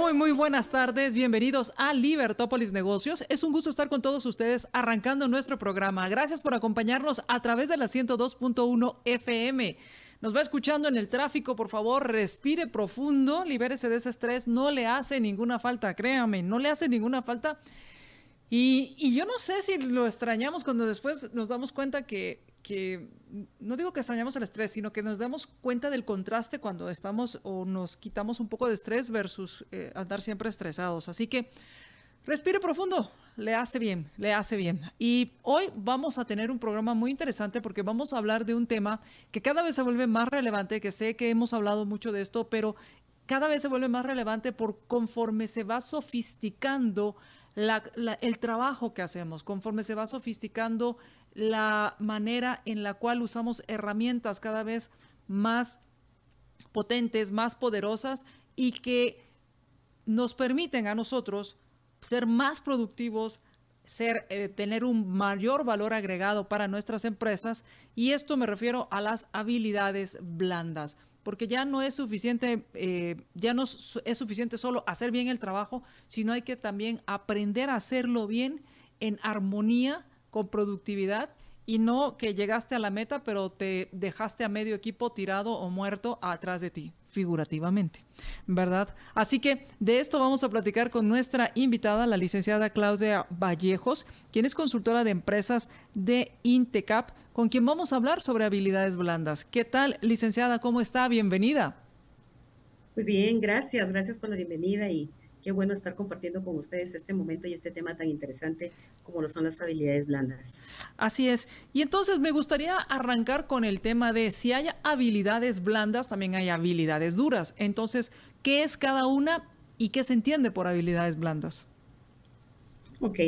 Muy, muy buenas tardes. Bienvenidos a Libertópolis Negocios. Es un gusto estar con todos ustedes arrancando nuestro programa. Gracias por acompañarnos a través de la 102.1 FM. Nos va escuchando en el tráfico, por favor, respire profundo, libérese de ese estrés. No le hace ninguna falta, créame, no le hace ninguna falta. Y, y yo no sé si lo extrañamos cuando después nos damos cuenta que, no digo que extrañamos el estrés, sino que nos damos cuenta del contraste cuando estamos o nos quitamos un poco de estrés versus eh, andar siempre estresados. Así que respire profundo, le hace bien, le hace bien. Y hoy vamos a tener un programa muy interesante porque vamos a hablar de un tema que cada vez se vuelve más relevante, que sé que hemos hablado mucho de esto, pero cada vez se vuelve más relevante por conforme se va sofisticando el trabajo que hacemos, conforme se va sofisticando la manera en la cual usamos herramientas cada vez más potentes, más poderosas y que nos permiten a nosotros ser más productivos, ser, eh, tener un mayor valor agregado para nuestras empresas. Y esto me refiero a las habilidades blandas porque ya no es suficiente, eh, ya no es suficiente solo hacer bien el trabajo, sino hay que también aprender a hacerlo bien en armonía, con productividad y no que llegaste a la meta pero te dejaste a medio equipo tirado o muerto atrás de ti, figurativamente, ¿verdad? Así que de esto vamos a platicar con nuestra invitada, la licenciada Claudia Vallejos, quien es consultora de empresas de Intecap con quien vamos a hablar sobre habilidades blandas. ¿Qué tal, licenciada? ¿Cómo está? Bienvenida. Muy bien, gracias, gracias por la bienvenida y qué bueno estar compartiendo con ustedes este momento y este tema tan interesante como lo son las habilidades blandas. Así es. Y entonces me gustaría arrancar con el tema de si hay habilidades blandas, también hay habilidades duras. Entonces, ¿qué es cada una y qué se entiende por habilidades blandas? Ok,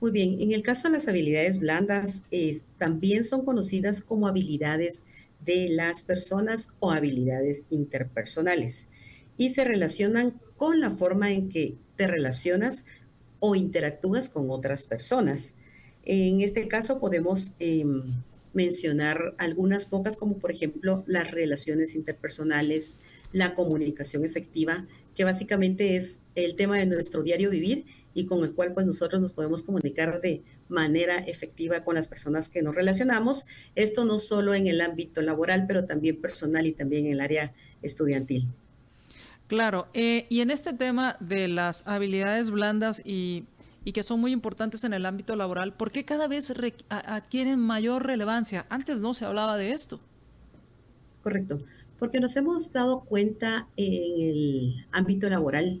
muy bien, en el caso de las habilidades blandas, también son conocidas como habilidades de las personas o habilidades interpersonales y se relacionan con la forma en que te relacionas o interactúas con otras personas. En este caso podemos em, mencionar algunas pocas como por ejemplo las relaciones interpersonales, la comunicación efectiva, que básicamente es el tema de nuestro diario vivir y con el cual pues nosotros nos podemos comunicar de manera efectiva con las personas que nos relacionamos. Esto no solo en el ámbito laboral, pero también personal y también en el área estudiantil. Claro, eh, y en este tema de las habilidades blandas y, y, que son muy importantes en el ámbito laboral, ¿por qué cada vez adquieren mayor relevancia? Antes no se hablaba de esto. Correcto, porque nos hemos dado cuenta en el ámbito laboral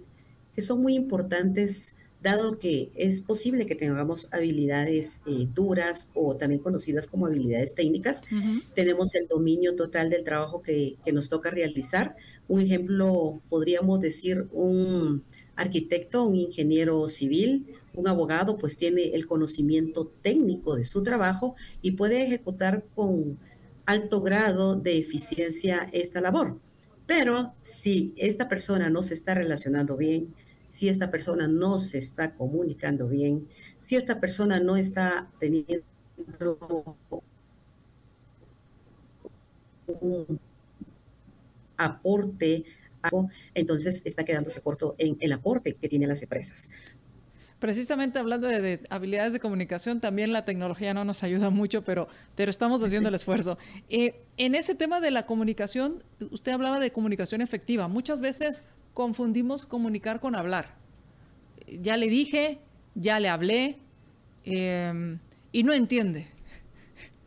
que son muy importantes dado que es posible que tengamos habilidades eh, duras o también conocidas como habilidades técnicas, tenemos el dominio total del trabajo que, que, nos toca realizar. Un ejemplo, podríamos decir, un arquitecto, un ingeniero civil, un abogado, pues tiene el conocimiento técnico de su trabajo y puede ejecutar con alto grado de eficiencia esta labor. Pero si esta persona no se está relacionando bien, si esta persona no se está comunicando bien, si esta persona no está teniendo un aporte, entonces está quedándose corto en el aporte que tienen las empresas. Precisamente hablando de, habilidades de comunicación, también la tecnología no nos ayuda mucho, pero, pero estamos haciendo el esfuerzo. Eh, en ese tema de la comunicación, usted hablaba de comunicación efectiva. Muchas veces confundimos comunicar con hablar. Ya le dije, ya le hablé em, y no entiende.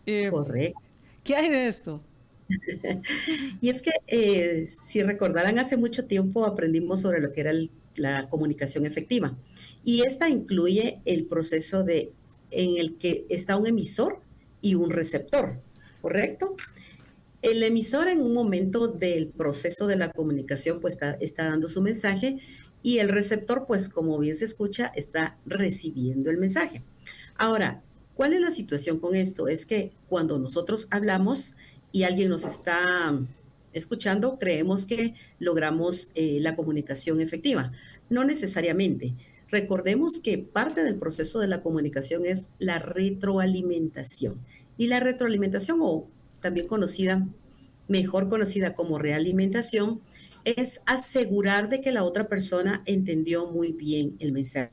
Em, Correcto. ¿Qué hay de esto? y es que eh, si recordarán, hace mucho tiempo aprendimos sobre lo que era la comunicación efectiva. Y esta incluye el proceso de en el que está un emisor y un receptor, ¿correcto? El emisor en un momento del proceso de la comunicación pues está, dando su mensaje y el receptor pues como bien se escucha está recibiendo el mensaje. Ahora, ¿cuál es la situación con esto? Es que cuando nosotros hablamos y alguien nos está escuchando, creemos que logramos eh, la comunicación efectiva. No necesariamente. Recordemos que parte del proceso de la comunicación es la retroalimentación. Y la retroalimentación, o también conocida, mejor conocida como realimentación, es asegurar de que la otra persona entendió muy bien el mensaje.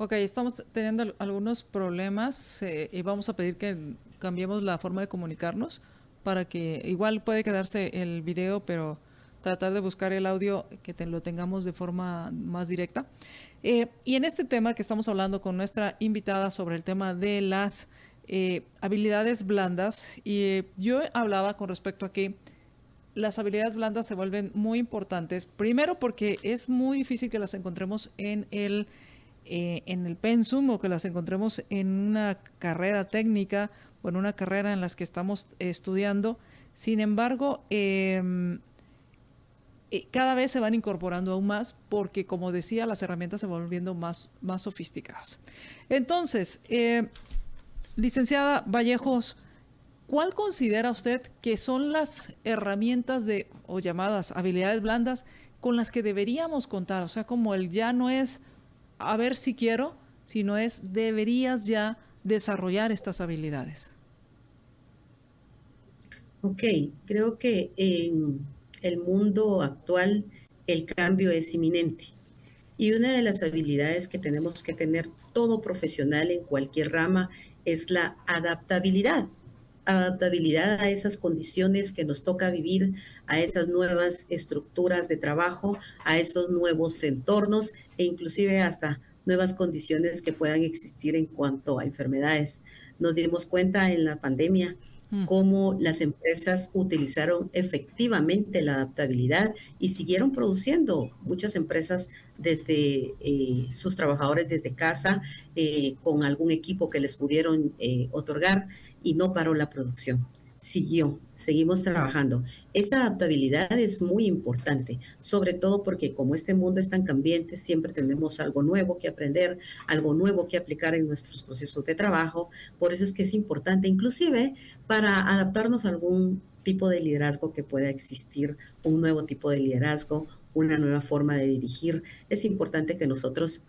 Ok, estamos teniendo algunos problemas eh, y vamos a pedir que cambiemos la forma de comunicarnos para que igual puede quedarse el video, pero tratar de buscar el audio que te, lo tengamos de forma más directa. Eh, y en este tema que estamos hablando con nuestra invitada sobre el tema de las eh, habilidades blandas, y yo hablaba con respecto a que las habilidades blandas se vuelven muy importantes, primero porque es muy difícil que las encontremos en el eh, en el pensum o que las encontremos en una carrera técnica o en una carrera en las que estamos estudiando. Sin embargo, em, eh, cada vez se van incorporando aún más porque, como decía, las herramientas se van volviendo más, más sofisticadas. Entonces, eh, licenciada Vallejos, ¿cuál considera usted que son las herramientas de o llamadas habilidades blandas con las que deberíamos contar? O sea, como el ya no es a ver si quiero, sino es deberías ya desarrollar estas habilidades. Ok, creo que en el mundo actual el cambio es inminente. Y una de las habilidades que tenemos que tener todo profesional en cualquier rama es la adaptabilidad. Adaptabilidad a esas condiciones que nos toca vivir, a esas nuevas estructuras de trabajo, a esos nuevos entornos e inclusive hasta nuevas condiciones que puedan existir en cuanto a enfermedades. Nos dimos cuenta en la pandemia. Cómo las empresas utilizaron efectivamente la adaptabilidad y siguieron produciendo. Muchas empresas desde eh, sus trabajadores desde casa eh, con algún equipo que les pudieron eh, otorgar y no paró la producción siguió, seguimos trabajando. Esta adaptabilidad es muy importante, sobre todo porque como este mundo es tan cambiante, siempre tenemos algo nuevo que aprender, algo nuevo que aplicar en nuestros procesos de trabajo. Por eso es que es importante, inclusive para adaptarnos a algún tipo de liderazgo que pueda existir, un nuevo tipo de liderazgo, una nueva forma de dirigir. Es importante que nosotros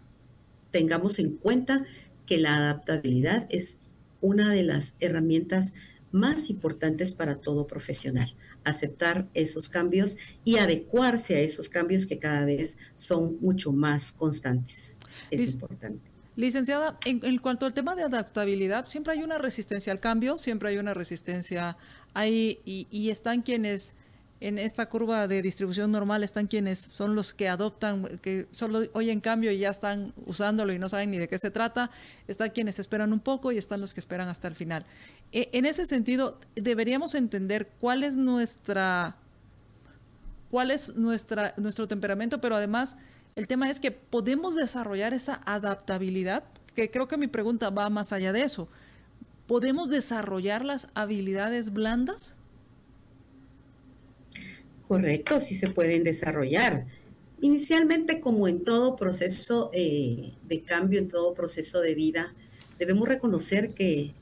tengamos en cuenta que la adaptabilidad es una de las herramientas más importantes para todo profesional. Aceptar esos cambios y adecuarse a esos cambios que cada vez son mucho más constantes. Es importante. Licenciada, en, cuanto al tema de adaptabilidad, siempre hay una resistencia al cambio, siempre hay una resistencia ahí y, y están quienes en esta curva de distribución normal están quienes son los que adoptan, que solo oyen cambio y ya están usándolo y no saben ni de qué se trata, están quienes esperan un poco y están los que esperan hasta el final. E, en ese sentido, deberíamos entender cuál es nuestra cuál es nuestra nuestro temperamento, pero además el tema es que podemos desarrollar esa adaptabilidad, que creo que mi pregunta va más allá de eso. ¿Podemos desarrollar las habilidades blandas? Correcto, sí se pueden desarrollar. Inicialmente, como en todo proceso eh, de cambio, en todo proceso de vida, debemos reconocer que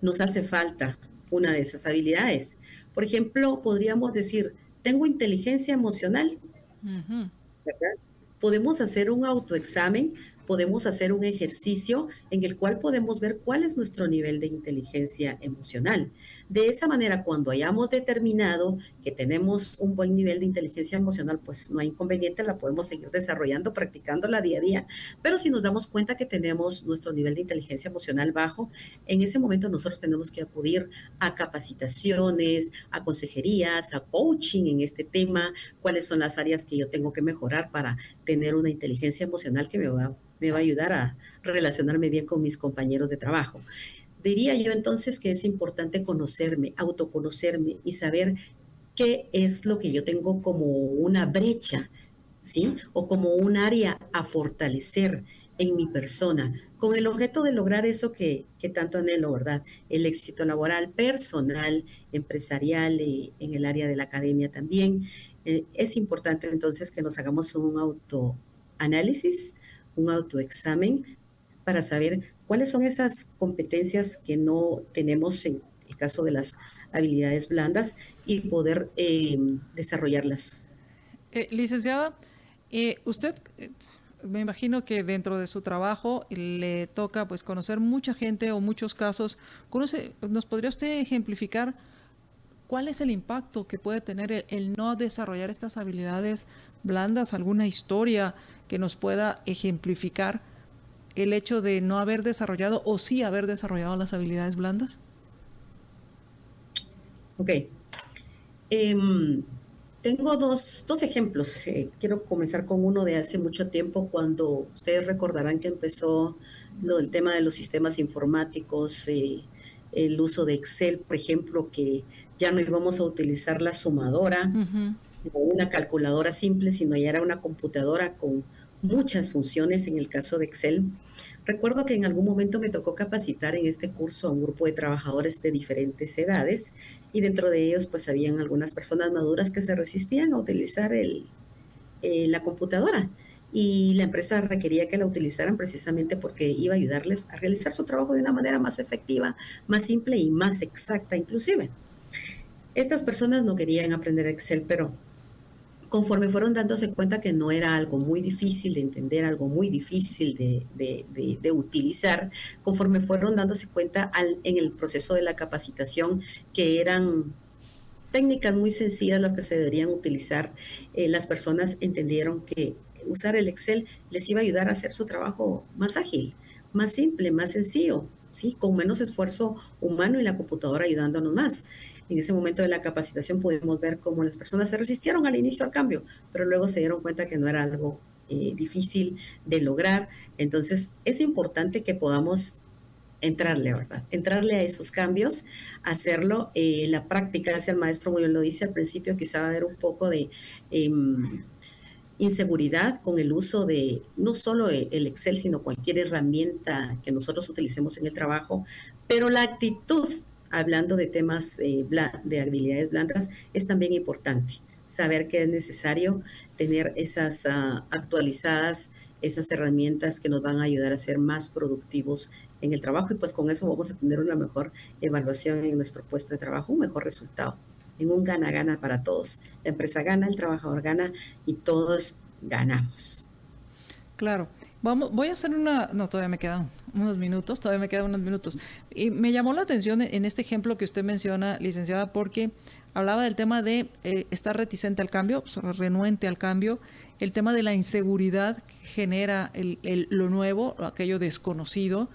nos hace falta una de esas habilidades. Por ejemplo, podríamos decir, tengo inteligencia emocional. Podemos hacer un autoexamen podemos hacer un ejercicio en el cual podemos ver cuál es nuestro nivel de inteligencia emocional. De esa manera, cuando hayamos determinado que tenemos un buen nivel de inteligencia emocional, pues no hay inconveniente, la podemos seguir desarrollando, practicándola día a día. Pero si nos damos cuenta que tenemos nuestro nivel de inteligencia emocional bajo, en ese momento nosotros tenemos que acudir a capacitaciones, a consejerías, a coaching en este tema, cuáles son las áreas que yo tengo que mejorar para tener una inteligencia emocional que me va me va a ayudar a relacionarme bien con mis compañeros de trabajo. Diría yo entonces que es importante conocerme, autoconocerme y saber qué es lo que yo tengo como una brecha, ¿sí? O como un área a fortalecer en mi persona, con el objeto de lograr eso que, que tanto anhelo, ¿verdad? El éxito laboral, personal, empresarial, y en el área de la academia también. Eh, es importante entonces que nos hagamos un autoanálisis un autoexamen para saber ¿Cuáles son esas competencias que no tenemos en el caso de las habilidades blandas y poder eh, desarrollarlas? Eh, licenciada, eh, usted me imagino que dentro de su trabajo le toca pues conocer mucha gente o muchos casos. Conoce, ¿Nos podría usted ejemplificar cuál es el impacto que puede tener el, no desarrollar estas habilidades blandas? ¿Alguna historia que nos pueda ejemplificar el hecho de no haber desarrollado o sí haber desarrollado las habilidades blandas? Ok. Em, tengo dos, dos ejemplos. Eh, quiero comenzar con uno de hace mucho tiempo, cuando ustedes recordarán que empezó lo del tema de los sistemas informáticos, eh, el uso de Excel, por ejemplo, que ya no íbamos a utilizar la sumadora o una calculadora simple, sino ya era una computadora con muchas funciones en el caso de Excel. Recuerdo que en algún momento me tocó capacitar en este curso a un grupo de trabajadores de diferentes edades y dentro de ellos pues habían algunas personas maduras que se resistían a utilizar eh, la computadora y la empresa requería que la utilizaran precisamente porque iba a ayudarles a realizar su trabajo de una manera más efectiva, más simple y más exacta inclusive. Estas personas no querían aprender Excel, pero conforme fueron dándose cuenta que no era algo muy difícil de entender, algo muy difícil de, utilizar, conforme fueron dándose cuenta en el proceso de la capacitación que eran técnicas muy sencillas las que se deberían utilizar, eh, las personas entendieron que usar el Excel les iba a ayudar a hacer su trabajo más ágil, más simple, más sencillo, ¿sí? con menos esfuerzo humano y la computadora ayudándonos más en ese momento de la capacitación pudimos ver cómo las personas se resistieron al inicio al cambio, pero luego se dieron cuenta que no era algo eh, difícil de lograr. Entonces, es importante que podamos entrarle, ¿verdad? Entrarle a esos cambios, hacerlo. Eh, la práctica, hacia el maestro muy bien lo dice al principio, quizá va a haber un poco de em, inseguridad con el uso de no solo el Excel, sino cualquier herramienta que nosotros utilicemos en el trabajo, pero la actitud hablando de temas eh, de habilidades blandas, es también importante saber que es necesario tener esas ah, actualizadas, esas herramientas que nos van a ayudar a ser más productivos en el trabajo y pues con eso vamos a tener una mejor evaluación en nuestro puesto de trabajo, un mejor resultado, en un gana-gana para todos. La empresa gana, el trabajador gana y todos ganamos. Claro. Vamos, voy a hacer una... No, todavía me quedan unos minutos, todavía me quedan unos minutos. Y me llamó la atención en este ejemplo que usted menciona, licenciada, porque hablaba del tema de eh, estar reticente al cambio, renuente al cambio, el tema de la inseguridad que genera el, lo nuevo, aquello desconocido,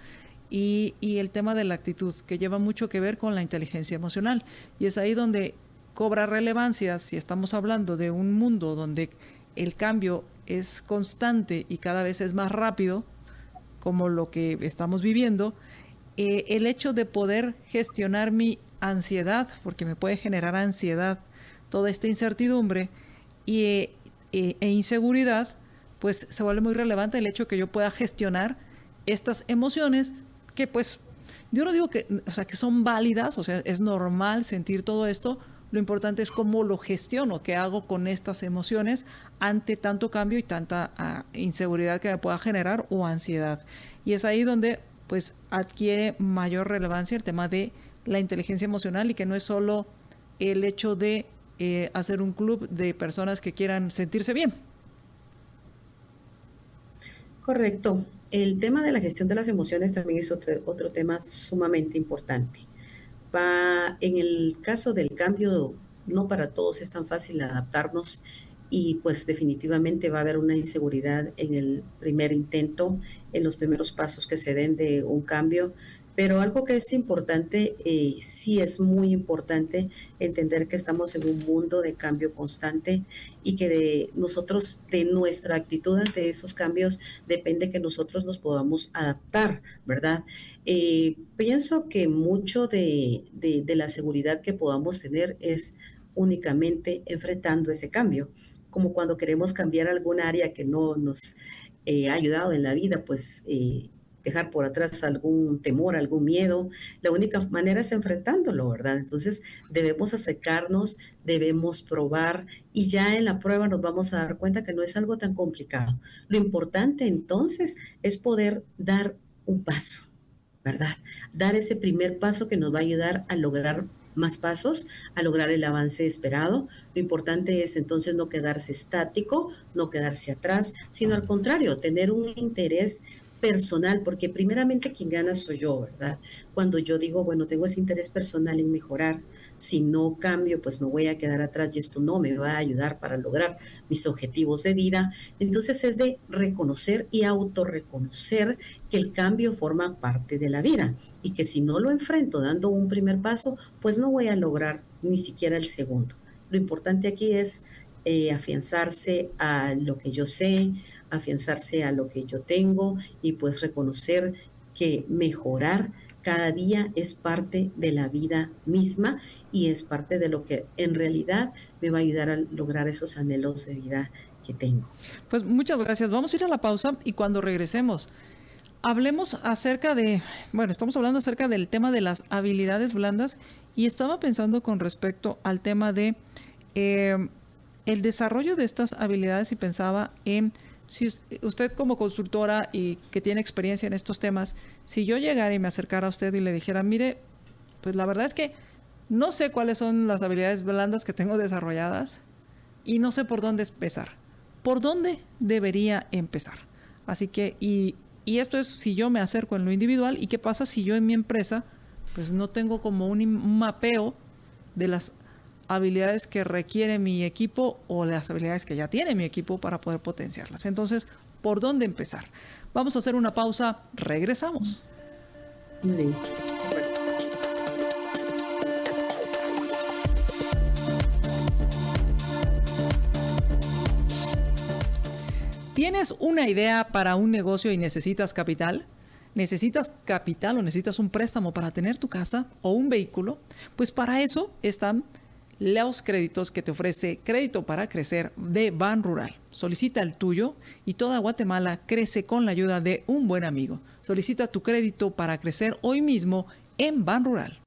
y, y el tema de la actitud, que lleva mucho que ver con la inteligencia emocional. Y es ahí donde cobra relevancia si estamos hablando de un mundo donde el cambio es constante y cada vez es más rápido, como lo que estamos viviendo, eh, el hecho de poder gestionar mi ansiedad, porque me puede generar ansiedad toda esta incertidumbre y, eh, eh, e inseguridad, pues se vuelve muy relevante el hecho que yo pueda gestionar estas emociones que pues yo no digo que, o sea, que son válidas, o sea, es normal sentir todo esto, lo importante es cómo lo gestiono, qué hago con estas emociones ante tanto cambio y tanta ah, inseguridad que me pueda generar o ansiedad. Y es ahí donde pues adquiere mayor relevancia el tema de la inteligencia emocional y que no es solo el hecho de eh, hacer un club de personas que quieran sentirse bien. Correcto. El tema de la gestión de las emociones también es otro, otro tema sumamente importante va, en el caso del cambio, no para todos es tan fácil adaptarnos y pues definitivamente va a haber una inseguridad en el primer intento, en los primeros pasos que se den de un cambio. Pero algo que es importante, eh, sí es muy importante entender que estamos en un mundo de cambio constante y que de nosotros, de nuestra actitud ante esos cambios, depende que nosotros nos podamos adaptar, ¿verdad? Eh, pienso que mucho de, la seguridad que podamos tener es únicamente enfrentando ese cambio, como cuando queremos cambiar algún área que no nos eh, ha ayudado en la vida, pues dejar por atrás algún temor, algún miedo. La única manera es enfrentándolo, ¿verdad? Entonces debemos acercarnos, debemos probar y ya en la prueba nos vamos a dar cuenta que no es algo tan complicado. Lo importante entonces es poder dar un paso, ¿verdad? Dar ese primer paso que nos va a ayudar a lograr más pasos, a lograr el avance esperado. Lo importante es entonces no quedarse estático, no quedarse atrás, sino al contrario, tener un interés personal, porque primeramente quien gana soy yo, ¿verdad? Cuando yo digo, bueno, tengo ese interés personal en mejorar, si no cambio, pues me voy a quedar atrás y esto no me va a ayudar para lograr mis objetivos de vida. Entonces es de reconocer y autorreconocer que el cambio forma parte de la vida y que si no lo enfrento dando un primer paso, pues no voy a lograr ni siquiera el segundo. Lo importante aquí es eh, afianzarse a lo que yo sé, afianzarse a lo que yo tengo y pues reconocer que mejorar cada día es parte de la vida misma y es parte de lo que en realidad me va a ayudar a lograr esos anhelos de vida que tengo. Pues muchas gracias. Vamos a ir a la pausa y cuando regresemos, hablemos acerca de, bueno, estamos hablando acerca del tema de las habilidades blandas y estaba pensando con respecto al tema de eh, el desarrollo de estas habilidades y pensaba en si usted como consultora y que tiene experiencia en estos temas, si yo llegara y me acercara a usted y le dijera, mire, pues la verdad es que no sé cuáles son las habilidades blandas que tengo desarrolladas y no sé por dónde empezar. ¿Por dónde debería empezar? Así que, y, y esto es si yo me acerco en lo individual y qué pasa si yo en mi empresa pues no tengo como un mapeo de las habilidades que requiere mi equipo o las habilidades que ya tiene mi equipo para poder potenciarlas. Entonces, ¿por dónde empezar? Vamos a hacer una pausa, regresamos. ¿Tienes una idea para un negocio y necesitas capital? ¿Necesitas capital o necesitas un préstamo para tener tu casa o un vehículo? Pues para eso están los créditos que te ofrece Crédito para Crecer de Ban Rural. Solicita el tuyo y toda Guatemala crece con la ayuda de un buen amigo. Solicita tu crédito para crecer hoy mismo en Ban Rural.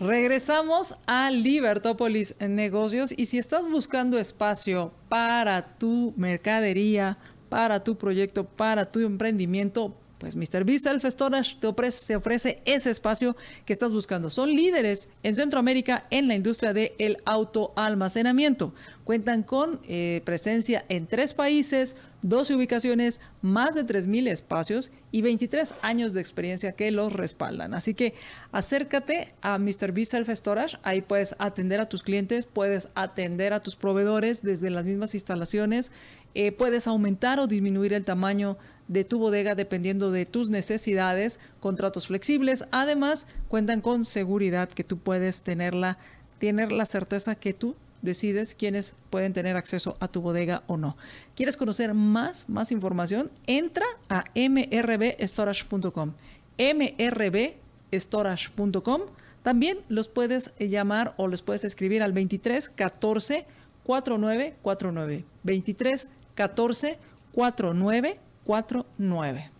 Regresamos a Libertópolis negocios y si estás buscando espacio para tu mercadería, para tu proyecto, para tu emprendimiento, pues Mr. B Self Storage te ofrece, ese espacio que estás buscando. Son líderes en Centroamérica en la industria del el autoalmacenamiento. Cuentan con eh, presencia en tres países, 12 ubicaciones, más de 3.000 espacios y 23 años de experiencia que los respaldan. Así que acércate a Mr. B Self Storage. Ahí puedes atender a tus clientes, puedes atender a tus proveedores desde las mismas instalaciones. Eh, puedes aumentar o disminuir el tamaño de tu bodega dependiendo de tus necesidades, contratos flexibles. Además, cuentan con seguridad que tú puedes tenerla, tener la certeza que tú decides quiénes pueden tener acceso a tu bodega o no. ¿Quieres conocer más, más información? Entra a mrbstorage.com. mrbstorage.com. También los puedes llamar o les puedes escribir al 23 14 49 49. 23 14 49 49.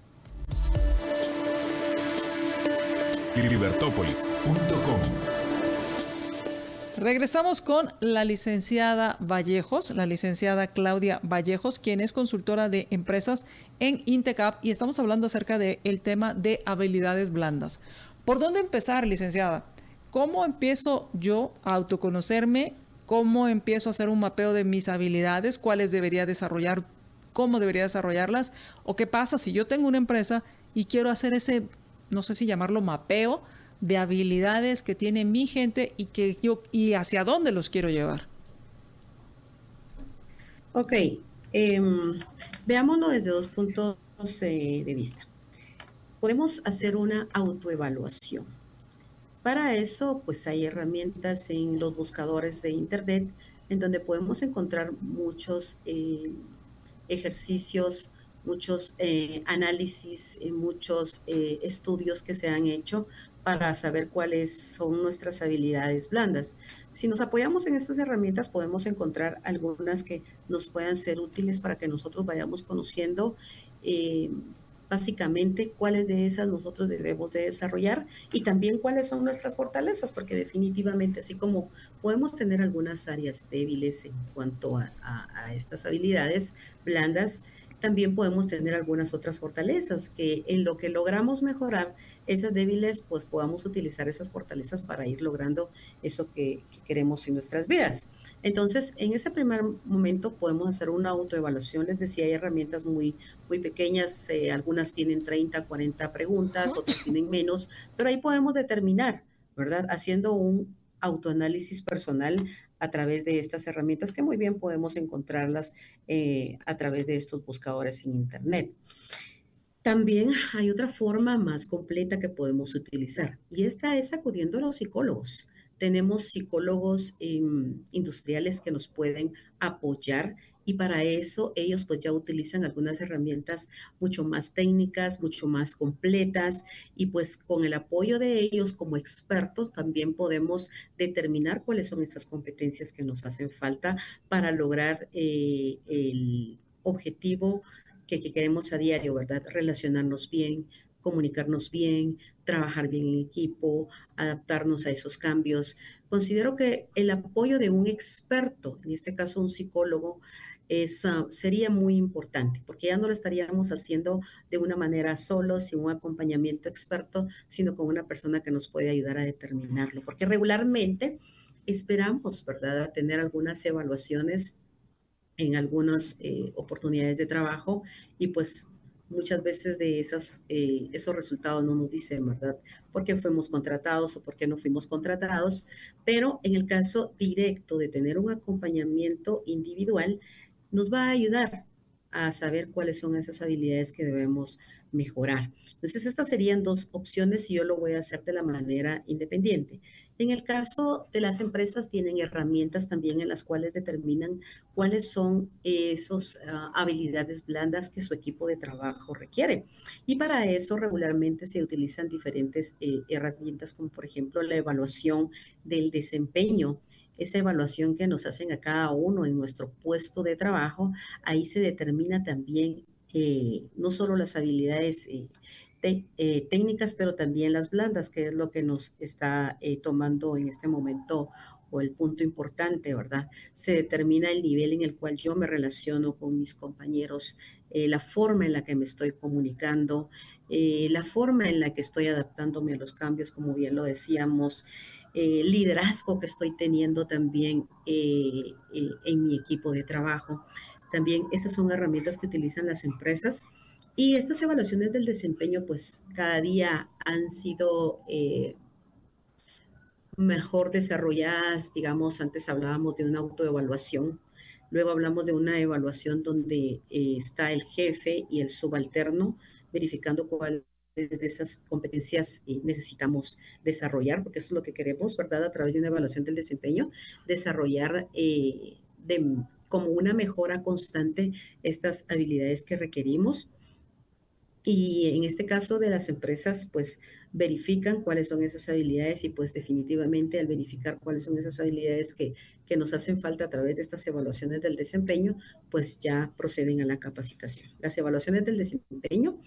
Regresamos con la licenciada Vallejos, la licenciada Claudia Vallejos, quien es consultora de empresas en Intecap y estamos hablando acerca del el tema de habilidades blandas. ¿Por dónde empezar, licenciada? ¿Cómo empiezo yo a autoconocerme? ¿Cómo empiezo a hacer un mapeo de mis habilidades? ¿Cuáles debería desarrollar cómo debería desarrollarlas o qué pasa si yo tengo una empresa y quiero hacer ese, no sé si llamarlo mapeo de habilidades que tiene mi gente y que yo y hacia dónde los quiero llevar. Ok, em, veámoslo desde dos puntos eh, de vista. Podemos hacer una autoevaluación. Para eso, pues hay herramientas en los buscadores de Internet en donde podemos encontrar muchos eh, ejercicios, muchos eh, análisis, eh, muchos eh, estudios que se han hecho para saber cuáles son nuestras habilidades blandas. Si nos apoyamos en estas herramientas, podemos encontrar algunas que nos puedan ser útiles para que nosotros vayamos conociendo básicamente cuáles de esas nosotros debemos de desarrollar y también cuáles son nuestras fortalezas, porque definitivamente así como podemos tener algunas áreas débiles en cuanto a, a estas habilidades blandas, también podemos tener algunas otras fortalezas que en lo que logramos mejorar esas débiles, pues podamos utilizar esas fortalezas para ir logrando eso que, queremos en nuestras vidas. Entonces, en ese primer momento podemos hacer una autoevaluación. Les decía, hay herramientas muy, muy pequeñas, eh, algunas tienen 30, 40 preguntas, otras tienen menos, pero ahí podemos determinar, ¿verdad? Haciendo un autoanálisis personal a través de estas herramientas que muy bien podemos encontrarlas eh, a través de estos buscadores en Internet. También hay otra forma más completa que podemos utilizar y esta es acudiendo a los psicólogos. Tenemos psicólogos em, industriales que nos pueden apoyar y para eso ellos pues ya utilizan algunas herramientas mucho más técnicas, mucho más completas y pues con el apoyo de ellos como expertos también podemos determinar cuáles son esas competencias que nos hacen falta para lograr eh, el objetivo que, que queremos a diario, ¿verdad? Relacionarnos bien, comunicarnos bien, trabajar bien en equipo, adaptarnos a esos cambios. Considero que el apoyo de un experto, en este caso un psicólogo, es, ah, sería muy importante, porque ya no lo estaríamos haciendo de una manera solo, sin un acompañamiento experto, sino con una persona que nos puede ayudar a determinarlo, porque regularmente esperamos, ¿verdad?, a tener algunas evaluaciones en algunas eh, oportunidades de trabajo y pues muchas veces de esas, eh, esos resultados no nos dicen, ¿verdad? ¿Por qué fuimos contratados o por qué no fuimos contratados? Pero en el caso directo de tener un acompañamiento individual, nos va a ayudar a saber cuáles son esas habilidades que debemos mejorar. Entonces, estas serían dos opciones y yo lo voy a hacer de la manera independiente. En el caso de las empresas, tienen herramientas también en las cuales determinan cuáles son esas ah, habilidades blandas que su equipo de trabajo requiere. Y para eso regularmente se utilizan diferentes eh, herramientas como por ejemplo la evaluación del desempeño esa evaluación que nos hacen a cada uno en nuestro puesto de trabajo, ahí se determina también eh, no solo las habilidades eh, eh, técnicas, pero también las blandas, que es lo que nos está tomando en este momento o el punto importante, ¿verdad? Se determina el nivel en el cual yo me relaciono con mis compañeros, la forma en la que me estoy comunicando, la forma en la que estoy adaptándome a los cambios, como bien lo decíamos, eh, liderazgo que estoy teniendo también en mi equipo de trabajo. También esas son herramientas que utilizan las empresas. Y estas evaluaciones del desempeño, pues cada día han sido mejor desarrolladas. Digamos, antes hablábamos de una autoevaluación, luego hablamos de una evaluación donde está el jefe y el subalterno verificando cuál de esas competencias necesitamos desarrollar, porque eso es lo que queremos, ¿verdad? A través de una evaluación del desempeño, desarrollar eh, de, como una mejora constante estas habilidades que requerimos. Y en este caso de las empresas, pues verifican cuáles son esas habilidades y pues definitivamente al verificar cuáles son esas habilidades que, que nos hacen falta a través de estas evaluaciones del desempeño, pues ya proceden a la capacitación. Las evaluaciones del desempeño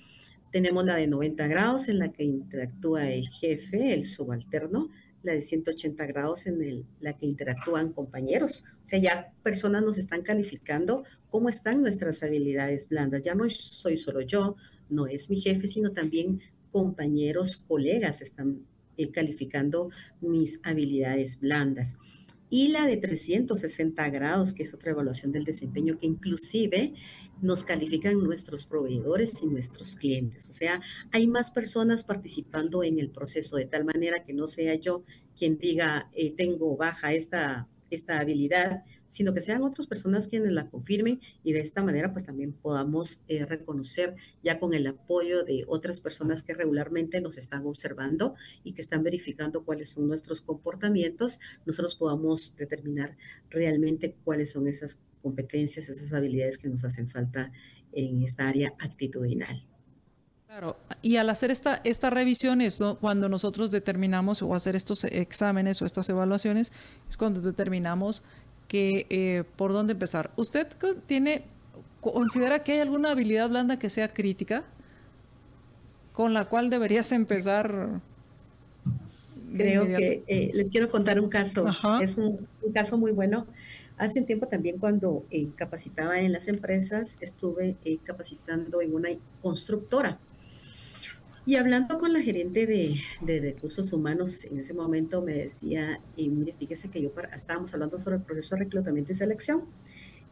tenemos la de 90 grados en la que interactúa el jefe, el subalterno, la de 180 grados en la que interactúan compañeros. O sea, ya personas nos están calificando cómo están nuestras habilidades blandas. Ya no soy solo yo, no es mi jefe, sino también compañeros, colegas están eh, calificando mis habilidades blandas y la de 360 grados, que es otra evaluación del desempeño que inclusive nos califican nuestros proveedores y nuestros clientes. O sea, hay más personas participando en el proceso de tal manera que no sea yo quien diga, eh, tengo baja esta, esta habilidad, sino que sean otras personas quienes la confirmen y de esta manera pues también podamos eh, reconocer ya con el apoyo de otras personas que regularmente nos están observando y que están verificando cuáles son nuestros comportamientos, nosotros podamos determinar realmente cuáles son esas competencias, esas habilidades que nos hacen falta en esta área actitudinal. Claro, y al hacer esta, esta revisión es cuando nosotros determinamos o hacer estos exámenes o estas evaluaciones, es cuando determinamos que eh, por dónde empezar. ¿Usted tiene, considera que hay alguna habilidad blanda que sea crítica? con la cual deberías empezar. Creo que eh, les quiero contar un caso. Es un, caso muy bueno. Hace un tiempo también cuando eh, capacitaba en las empresas, estuve capacitando en una constructora. Y hablando con la gerente de, recursos humanos, en ese momento me decía, y mire, fíjese que yo estábamos hablando sobre el proceso de reclutamiento y selección,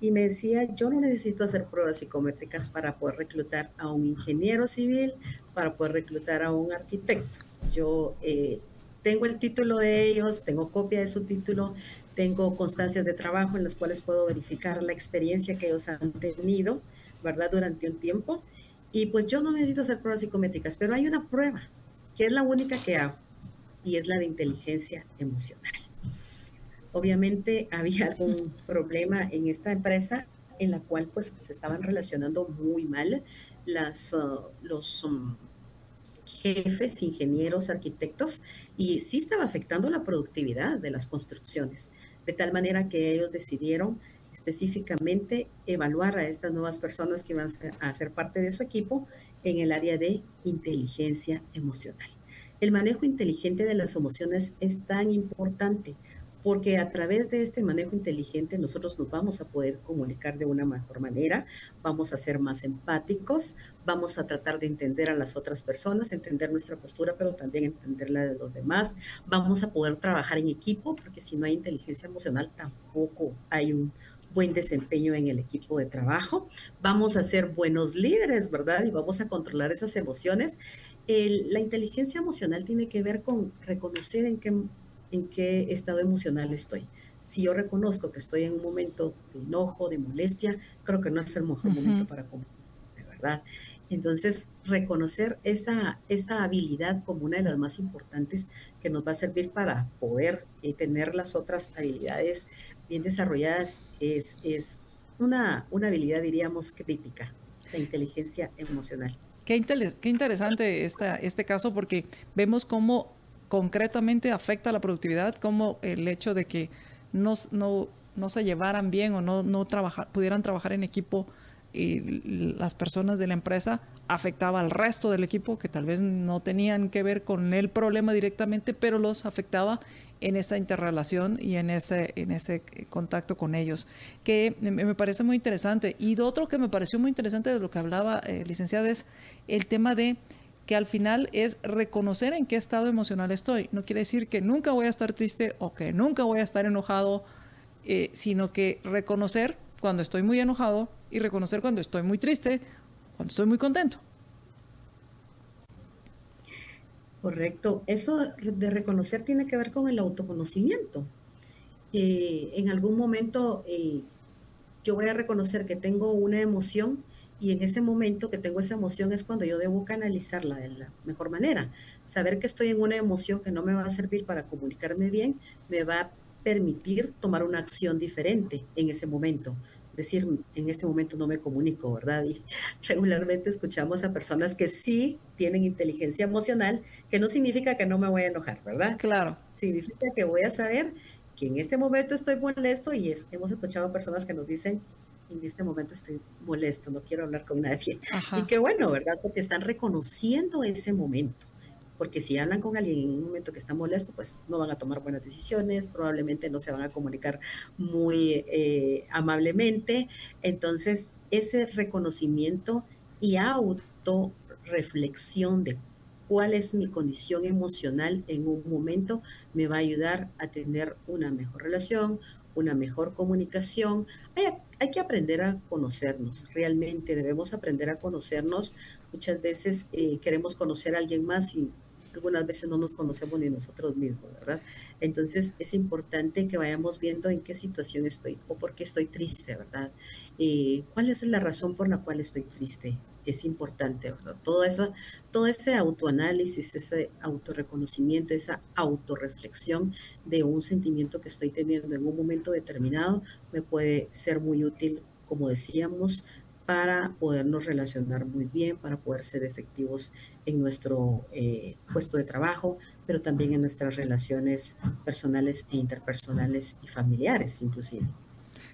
y me decía, yo no necesito hacer pruebas psicométricas para poder reclutar a un ingeniero civil, para poder reclutar a un arquitecto. Yo eh, tengo el título de ellos, tengo copia de su título, tengo constancias de trabajo en las cuales puedo verificar la experiencia que ellos han tenido, ¿verdad? Durante un tiempo y pues yo no necesito hacer pruebas psicométricas, pero hay una prueba que es la única que hago y es la de inteligencia emocional. Obviamente había algún problema en esta empresa en la cual pues se estaban relacionando muy mal las, uh, los um, jefes, ingenieros, arquitectos y sí estaba afectando la productividad de las construcciones, de tal manera que ellos decidieron específicamente evaluar a estas nuevas personas que van a ser parte de su equipo en el área de inteligencia emocional. El manejo inteligente de las emociones es tan importante porque a través de este manejo inteligente nosotros nos vamos a poder comunicar de una mejor manera, vamos a ser más empáticos, vamos a tratar de entender a las otras personas, entender nuestra postura, pero también entender la de los demás, vamos a poder trabajar en equipo, porque si no hay inteligencia emocional tampoco hay un, buen desempeño en el equipo de trabajo, vamos a ser buenos líderes, ¿verdad? Y vamos a controlar esas emociones. la inteligencia emocional tiene que ver con reconocer en qué, en qué estado emocional estoy. Si yo reconozco que estoy en un momento de enojo, de molestia, creo que no es el mejor momento para comer, ¿verdad? Entonces, reconocer esa, esa habilidad como una de las más importantes que nos va a servir para poder eh, tener las otras habilidades bien desarrolladas es, es una, una habilidad, diríamos, crítica, la inteligencia emocional. Qué, qué interesante esta, este caso porque vemos cómo concretamente afecta la productividad, como el hecho de que no, no, no se llevaran bien o no, no trabajar, pudieran trabajar en equipo y las personas de la empresa afectaba al resto del equipo que tal vez no tenían que ver con el problema directamente, pero los afectaba en esa interrelación y en ese, en ese contacto con ellos, que me parece muy interesante. Y otro que me pareció muy interesante de lo que hablaba, eh, licenciada, es el tema de que al final es reconocer en qué estado emocional estoy. No quiere decir que nunca voy a estar triste o que nunca voy a estar enojado, eh, sino que reconocer cuando estoy muy enojado y reconocer cuando estoy muy triste, cuando estoy muy contento. Correcto. Eso de reconocer tiene que ver con el autoconocimiento. Eh, en algún momento eh, yo voy a reconocer que tengo una emoción y en ese momento que tengo esa emoción es cuando yo debo canalizarla de la mejor manera. Saber que estoy en una emoción que no me va a servir para comunicarme bien, me va a permitir tomar una acción diferente en ese momento decir, en este momento no me comunico, ¿verdad? Y regularmente escuchamos a personas que sí tienen inteligencia emocional, que no significa que no me voy a enojar, ¿verdad? Claro. Significa que voy a saber que en este momento estoy molesto y es, hemos escuchado a personas que nos dicen, en este momento estoy molesto, no quiero hablar con nadie. Y qué bueno, ¿verdad? Porque están reconociendo ese momento porque si hablan con alguien en un momento que está molesto, pues no van a tomar buenas decisiones, probablemente no se van a comunicar muy eh, amablemente. Entonces, ese reconocimiento y autorreflexión de cuál es mi condición emocional en un momento me va a ayudar a tener una mejor relación, una mejor comunicación. Hay, que aprender a conocernos, realmente debemos aprender a conocernos. Muchas veces eh, queremos conocer a alguien más y algunas veces no nos conocemos ni nosotros mismos, ¿verdad? Entonces es importante que vayamos viendo en qué situación estoy o por qué estoy triste, ¿verdad? Eh, ¿Cuál es la razón por la cual estoy triste? Es importante, ¿verdad? Todo, eso, todo ese autoanálisis, ese autorreconocimiento, esa autorreflexión de un sentimiento que estoy teniendo en un momento determinado me puede ser muy útil, como decíamos, para podernos relacionar muy bien, para poder ser efectivos en nuestro eh, puesto de trabajo, pero también en nuestras relaciones personales e interpersonales y familiares inclusive.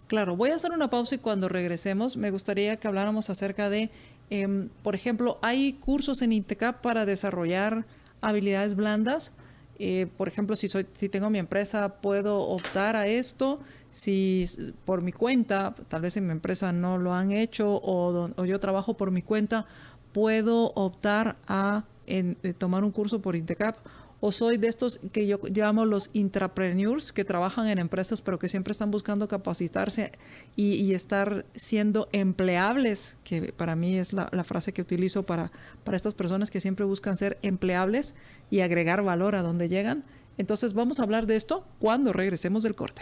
Claro, voy a hacer una pausa y cuando regresemos me gustaría que habláramos acerca de, em, por ejemplo, hay cursos en INTECAP para desarrollar habilidades blandas. Eh, por ejemplo, si, soy, si tengo mi empresa, puedo optar a esto. Si por mi cuenta, tal vez en mi empresa no lo han hecho o, o yo trabajo por mi cuenta, puedo optar a en, eh, tomar un curso por INTECAP o soy de estos que yo llamo los intrapreneurs que trabajan en empresas pero que siempre están buscando capacitarse y, estar siendo empleables, que para mí es la, frase que utilizo para, para estas personas que siempre buscan ser empleables y agregar valor a donde llegan. Entonces vamos a hablar de esto cuando regresemos del corte.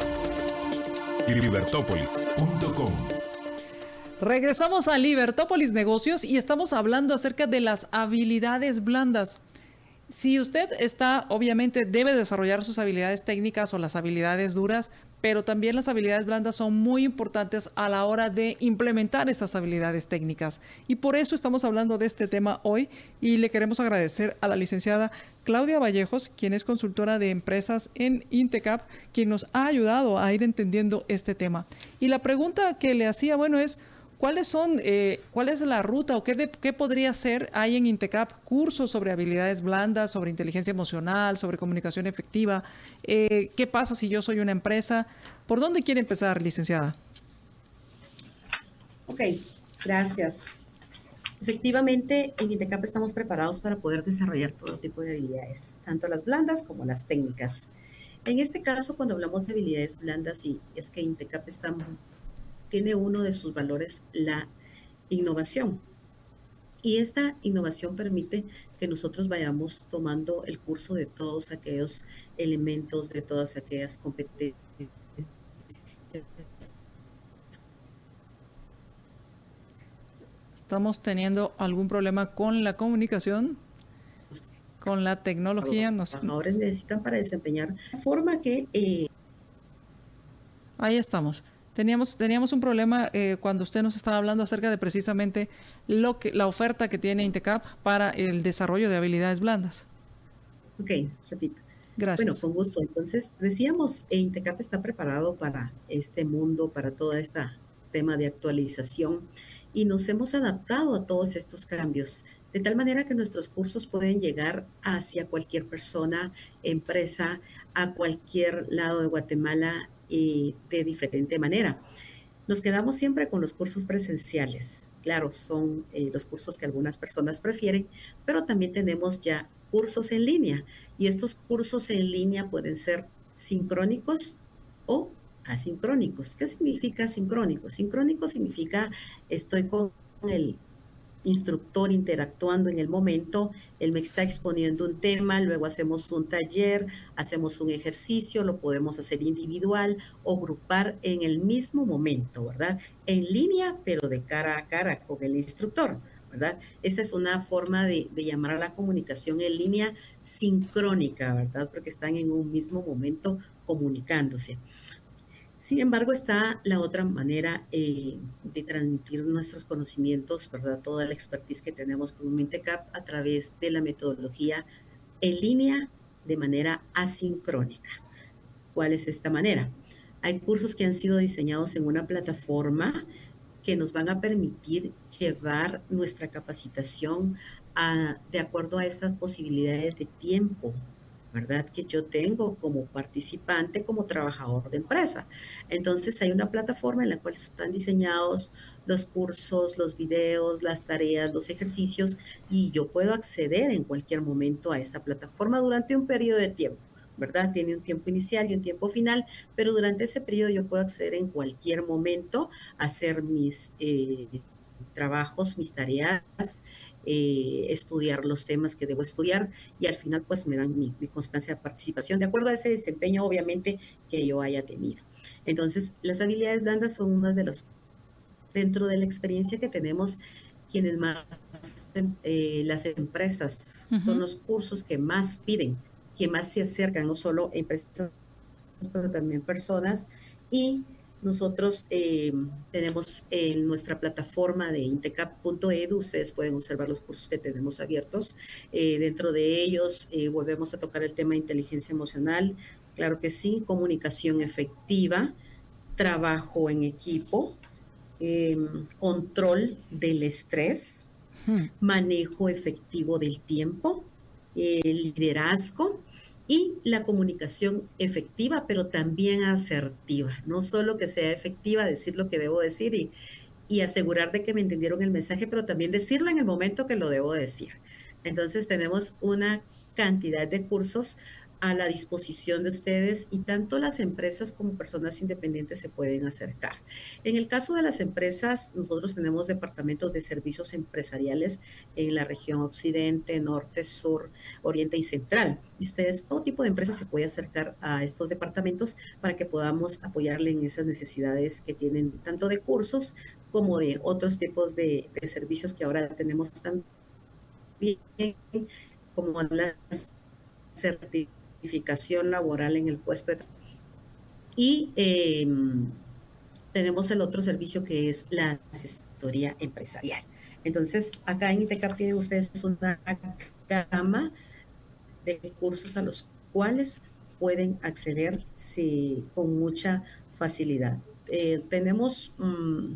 Regresamos a Libertópolis Negocios y estamos hablando acerca de las habilidades blandas. Si usted está, obviamente debe desarrollar sus habilidades técnicas o las habilidades duras, pero también las habilidades blandas son muy importantes a la hora de implementar esas habilidades técnicas. Y por eso estamos hablando de este tema hoy y le queremos agradecer a la licenciada Claudia Vallejos, quien es consultora de empresas en Intecap, quien nos ha ayudado a ir entendiendo este tema. Y la pregunta que le hacía, bueno, es, ¿Cuáles son, eh, cuál es la ruta o qué, podría ser? Hay en Intecap cursos sobre habilidades blandas, sobre inteligencia emocional, sobre comunicación efectiva. Eh, ¿Qué pasa si yo soy una empresa? ¿Por dónde quiere empezar, licenciada? Ok, gracias. Efectivamente, en Intecap estamos preparados para poder desarrollar todo tipo de habilidades, tanto las blandas como las técnicas. En este caso, cuando hablamos de habilidades blandas, y es que Intecap está tiene uno de sus valores la innovación. Y esta innovación permite que nosotros vayamos tomando el curso de todos aquellos elementos, de todas aquellas competencias. Estamos teniendo algún problema con la comunicación, con la tecnología. Los trabajadores necesitan para desempeñar de forma que... Eh, Ahí estamos. Teníamos, teníamos un problema eh, cuando usted nos estaba hablando acerca de precisamente lo que, la oferta que tiene Intecap para el desarrollo de habilidades blandas. Ok, repito. Gracias. Bueno, con gusto. Entonces, decíamos, eh, Intecap está preparado para este mundo, para todo este tema de actualización y nos hemos adaptado a todos estos cambios, de tal manera que nuestros cursos pueden llegar hacia cualquier persona, empresa, a cualquier lado de Guatemala y de diferente manera. Nos quedamos siempre con los cursos presenciales. Claro, son eh, los cursos que algunas personas prefieren, pero también tenemos ya cursos en línea. Y estos cursos en línea pueden ser sincrónicos o asincrónicos. ¿Qué significa sincrónico? Sincrónico significa estoy con el instructor interactuando en el momento, él me está exponiendo un tema, luego hacemos un taller, hacemos un ejercicio, lo podemos hacer individual o grupar en el mismo momento, ¿verdad? En línea, pero de cara a cara con el instructor. ¿verdad? Esa es una forma de, de, llamar a la comunicación en línea sincrónica, ¿verdad? Porque están en un mismo momento comunicándose. Sin embargo, está la otra manera eh, de transmitir nuestros conocimientos, ¿verdad? Toda la expertise que tenemos con Mintecap a través de la metodología en línea de manera asincrónica. ¿Cuál es esta manera? Hay cursos que han sido diseñados en una plataforma que nos van a permitir llevar nuestra capacitación de acuerdo a estas posibilidades de tiempo, ¿verdad? Que yo tengo como participante, como trabajador de empresa. Entonces hay una plataforma en la cual están diseñados los cursos, los videos, las tareas, los ejercicios y yo puedo acceder en cualquier momento a esa plataforma durante un periodo de tiempo. ¿verdad? Tiene un tiempo inicial y un tiempo final, pero durante ese periodo yo puedo acceder en cualquier momento a hacer mis eh, trabajos, mis tareas, eh, estudiar los temas que debo estudiar y al final pues me dan mi, constancia de participación de acuerdo a ese desempeño obviamente que yo haya tenido. Entonces las habilidades blandas son unas de los, dentro de la experiencia que tenemos, quienes más, eh, las empresas son los cursos que más piden, que más se acercan, no solo empresas, pero también personas y nosotros eh, tenemos en nuestra plataforma de intecap.edu, ustedes pueden observar los cursos que tenemos abiertos. Eh, dentro de ellos eh, volvemos a tocar el tema de inteligencia emocional, claro que sí, comunicación efectiva, trabajo en equipo, em, control del estrés, hmm. manejo efectivo del tiempo, liderazgo y la comunicación efectiva, pero también asertiva. No solo que sea efectiva, decir lo que debo decir y, y asegurar de que me entendieron el mensaje, pero también decirlo en el momento que lo debo decir. Entonces tenemos una cantidad de cursos a la disposición de ustedes y tanto las empresas como personas independientes se pueden acercar. En el caso de las empresas, nosotros tenemos departamentos de servicios empresariales en la región occidente, norte, sur, oriente y central. Y ustedes, todo tipo de empresas se puede acercar a estos departamentos para que podamos apoyarle en esas necesidades que tienen tanto de cursos como de otros tipos de, de servicios que ahora tenemos también, como las certificaciones laboral en el puesto. Y em, tenemos el otro servicio que es la asesoría empresarial. Entonces, acá en ITECAP tienen ustedes una gama de cursos a los cuales pueden acceder con mucha facilidad. Eh, tenemos mm,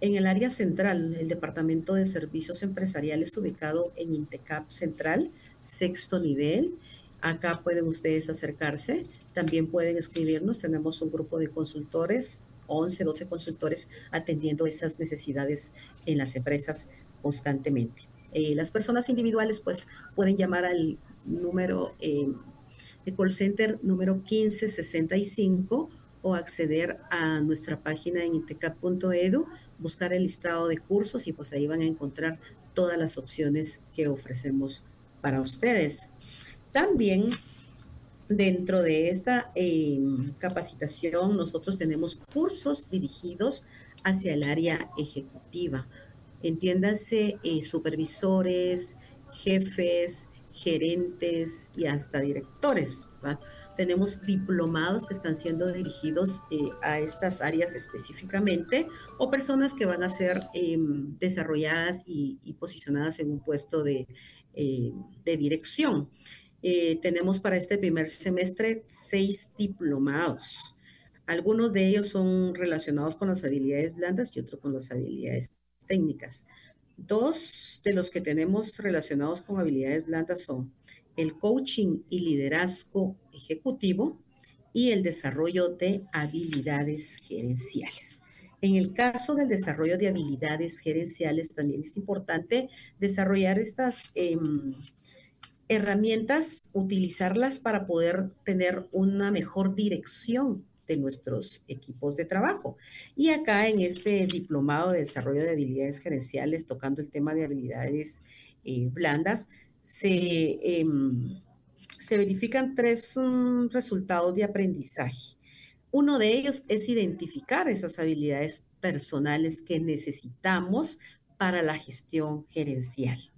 en el área central el Departamento de Servicios Empresariales ubicado en INTECAP Central, sexto nivel, Acá pueden ustedes acercarse, también pueden escribirnos, tenemos un grupo de consultores, 11, 12 consultores atendiendo esas necesidades en las empresas constantemente. Eh, las personas individuales pues pueden llamar al número eh, de call center número 1565 o acceder a nuestra página en intecap.edu, buscar el listado de cursos y pues ahí van a encontrar todas las opciones que ofrecemos para ustedes. También dentro de esta em, capacitación nosotros tenemos cursos dirigidos hacia el área ejecutiva. Entiéndase eh, supervisores, jefes, gerentes y hasta directores. Tenemos diplomados que están siendo dirigidos eh, a estas áreas específicamente o personas que van a ser em, desarrolladas y, posicionadas en un puesto de, eh, de dirección. Eh, tenemos para este primer semestre seis diplomados. Algunos de ellos son relacionados con las habilidades blandas y otros con las habilidades técnicas. Dos de los que tenemos relacionados con habilidades blandas son el coaching y liderazgo ejecutivo y el desarrollo de habilidades gerenciales. En el caso del desarrollo de habilidades gerenciales, también es importante desarrollar estas em, herramientas, utilizarlas para poder tener una mejor dirección de nuestros equipos de trabajo. Y acá en este diplomado de desarrollo de habilidades gerenciales, tocando el tema de habilidades eh, blandas, se, em, se verifican tres mm, resultados de aprendizaje. Uno de ellos es identificar esas habilidades personales que necesitamos para la gestión gerencial.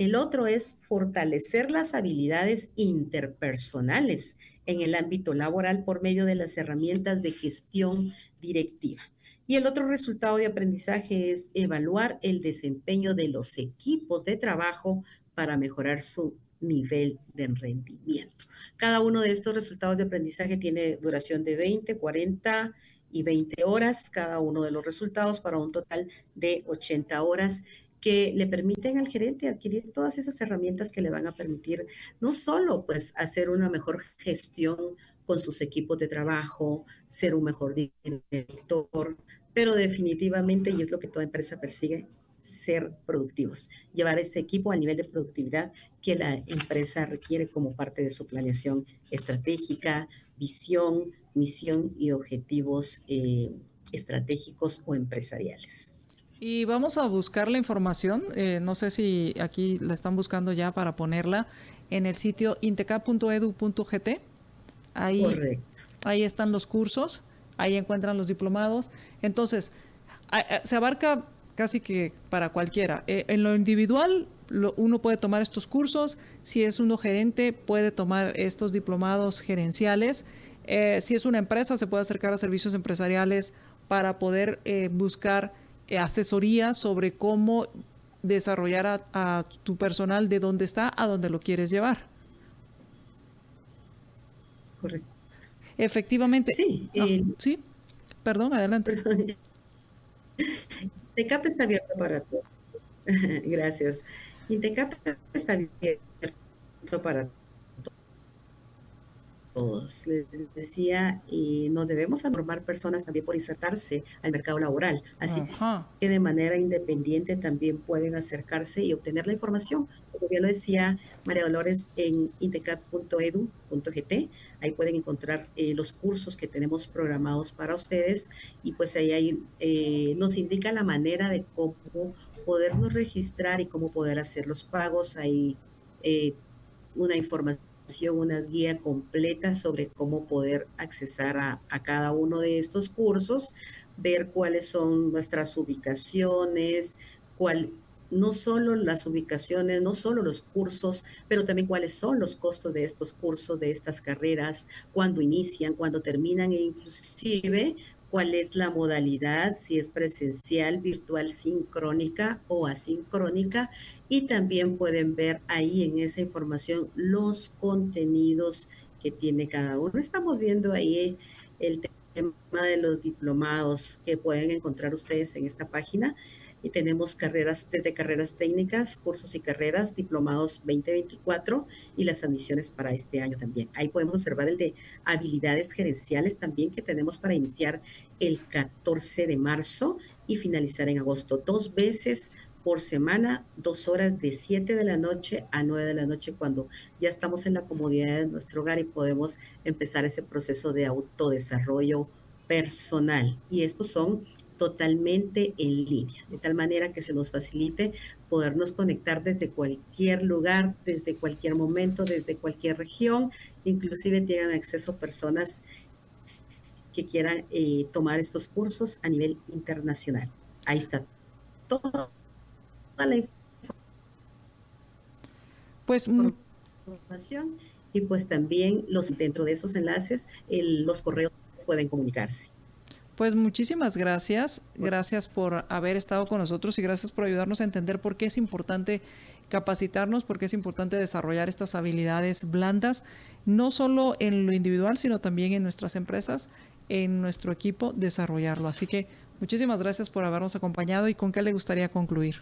El otro es fortalecer las habilidades interpersonales en el ámbito laboral por medio de las herramientas de gestión directiva. Y el otro resultado de aprendizaje es evaluar el desempeño de los equipos de trabajo para mejorar su nivel de rendimiento. Cada uno de estos resultados de aprendizaje tiene duración de 20, 40 y 20 horas, cada uno de los resultados para un total de 80 horas que le permiten al gerente adquirir todas esas herramientas que le van a permitir no solo pues hacer una mejor gestión con sus equipos de trabajo, ser un mejor director, pero definitivamente, y es lo que toda empresa persigue, ser productivos, llevar ese equipo al nivel de productividad que la empresa requiere como parte de su planeación estratégica, visión, misión y objetivos eh, estratégicos o empresariales. Y vamos a buscar la información, eh, no sé si aquí la están buscando ya para ponerla en el sitio intecap.edu.gt. Ahí, Correcto. ahí están los cursos, ahí encuentran los diplomados. Entonces, se abarca casi que para cualquiera. Eh, en lo individual, uno puede tomar estos cursos. Si es uno gerente, puede tomar estos diplomados gerenciales. Eh, si es una empresa, se puede acercar a servicios empresariales para poder buscar asesoría sobre cómo desarrollar a, tu personal de dónde está a dónde lo quieres llevar. Correcto. Efectivamente. Sí. Ah, sí. Perdón, adelante. Perdón. Intecap está abierto para todos. Gracias. Intecap está abierto para todos. Les decía, y nos debemos normar personas también por insertarse al mercado laboral. Así que de manera independiente también pueden acercarse y obtener la información. Como bien lo decía María Dolores en intecap.edu.gt, ahí pueden encontrar eh, los cursos que tenemos programados para ustedes y pues ahí hay, eh, nos indica la manera de cómo podernos registrar y cómo poder hacer los pagos. Hay eh, una información una guía completa sobre cómo poder accesar a, a, cada uno de estos cursos, ver cuáles son nuestras ubicaciones, cuál, no solo las ubicaciones, no solo los cursos, pero también cuáles son los costos de estos cursos, de estas carreras, cuándo inician, cuándo terminan e inclusive cuál es la modalidad, si es presencial, virtual, sincrónica o asincrónica. Y también pueden ver ahí en esa información los contenidos que tiene cada uno. Estamos viendo ahí el tema de los diplomados que pueden encontrar ustedes en esta página y tenemos carreras desde carreras técnicas, cursos y carreras, diplomados 2024 y las admisiones para este año también. Ahí podemos observar el de habilidades gerenciales también que tenemos para iniciar el 14 de marzo y finalizar en agosto. Dos veces por semana, dos horas de 7 de la noche a 9 de la noche cuando ya estamos en la comodidad de nuestro hogar y podemos empezar ese proceso de autodesarrollo personal. Y estos son totalmente en línea, de tal manera que se nos facilite podernos conectar desde cualquier lugar, desde cualquier momento, desde cualquier región, inclusive tienen acceso personas que quieran eh, tomar estos cursos a nivel internacional. Ahí está toda la pues, mm, información y pues también los dentro de esos enlaces los correos pueden comunicarse. Pues muchísimas gracias. Gracias por haber estado con nosotros y gracias por ayudarnos a entender por qué es importante capacitarnos, por qué es importante desarrollar estas habilidades blandas, no solo en lo individual, sino también en nuestras empresas, en nuestro equipo, desarrollarlo. Así que muchísimas gracias por habernos acompañado y con qué le gustaría concluir.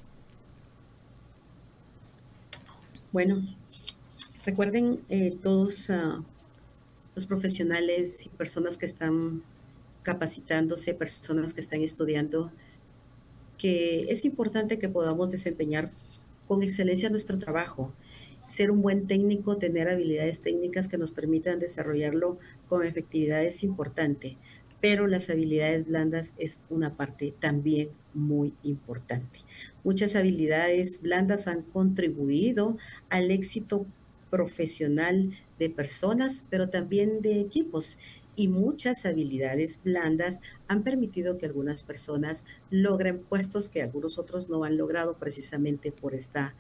Bueno, recuerden eh, todos ah, los profesionales y personas que están capacitándose, personas que están estudiando, que es importante que podamos desempeñar con excelencia nuestro trabajo, ser un buen técnico, tener habilidades técnicas que nos permitan desarrollarlo con efectividad es importante, pero las habilidades blandas es una parte también muy importante. Muchas habilidades blandas han contribuido al éxito profesional de personas, pero también de equipos y muchas habilidades blandas han permitido que algunas personas logren puestos que algunos otros no han logrado precisamente por esta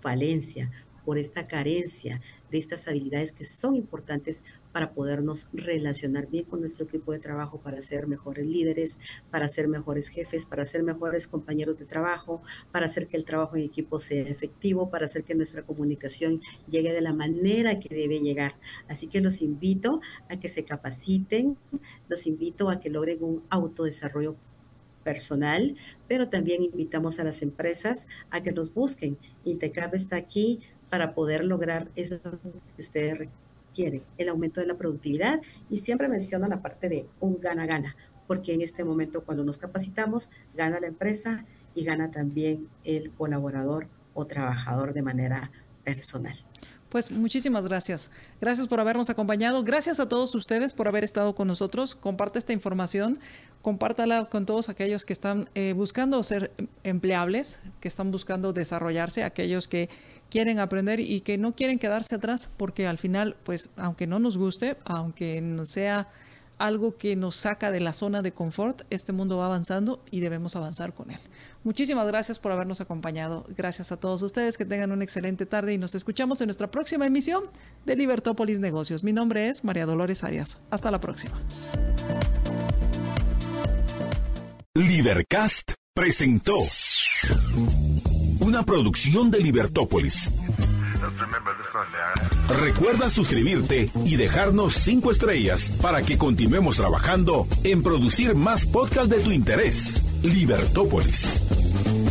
falencia, por esta carencia de estas habilidades que son importantes para podernos relacionar bien con nuestro equipo de trabajo, para ser mejores líderes, para ser mejores jefes, para ser mejores compañeros de trabajo, para hacer que el trabajo en equipo sea efectivo, para hacer que nuestra comunicación llegue de la manera que debe llegar. Así que los invito a que se capaciten, los invito a que logren un autodesarrollo personal, pero también invitamos a las empresas a que nos busquen. Intecap está aquí para poder lograr eso que ustedes requieren quiere, el aumento de la productividad y siempre menciono la parte de un gana-gana, porque en este momento cuando nos capacitamos, gana la empresa y gana también el colaborador o trabajador de manera personal. Pues muchísimas gracias. Gracias por habernos acompañado. Gracias a todos ustedes por haber estado con nosotros. Comparte esta información, compártala con todos aquellos que están eh, buscando ser empleables, que están buscando desarrollarse, aquellos que quieren aprender y que no quieren quedarse atrás porque al final, pues aunque no nos guste, aunque sea algo que nos saca de la zona de confort, este mundo va avanzando y debemos avanzar con él. Muchísimas gracias por habernos acompañado. Gracias a todos ustedes, que tengan una excelente tarde y nos escuchamos en nuestra próxima emisión de Libertópolis Negocios. Mi nombre es María Dolores Arias. Hasta la próxima. Libercast presentó una producción de Libertópolis. Recuerda suscribirte y dejarnos cinco estrellas para que continuemos trabajando en producir más podcasts de tu interés. Libertópolis.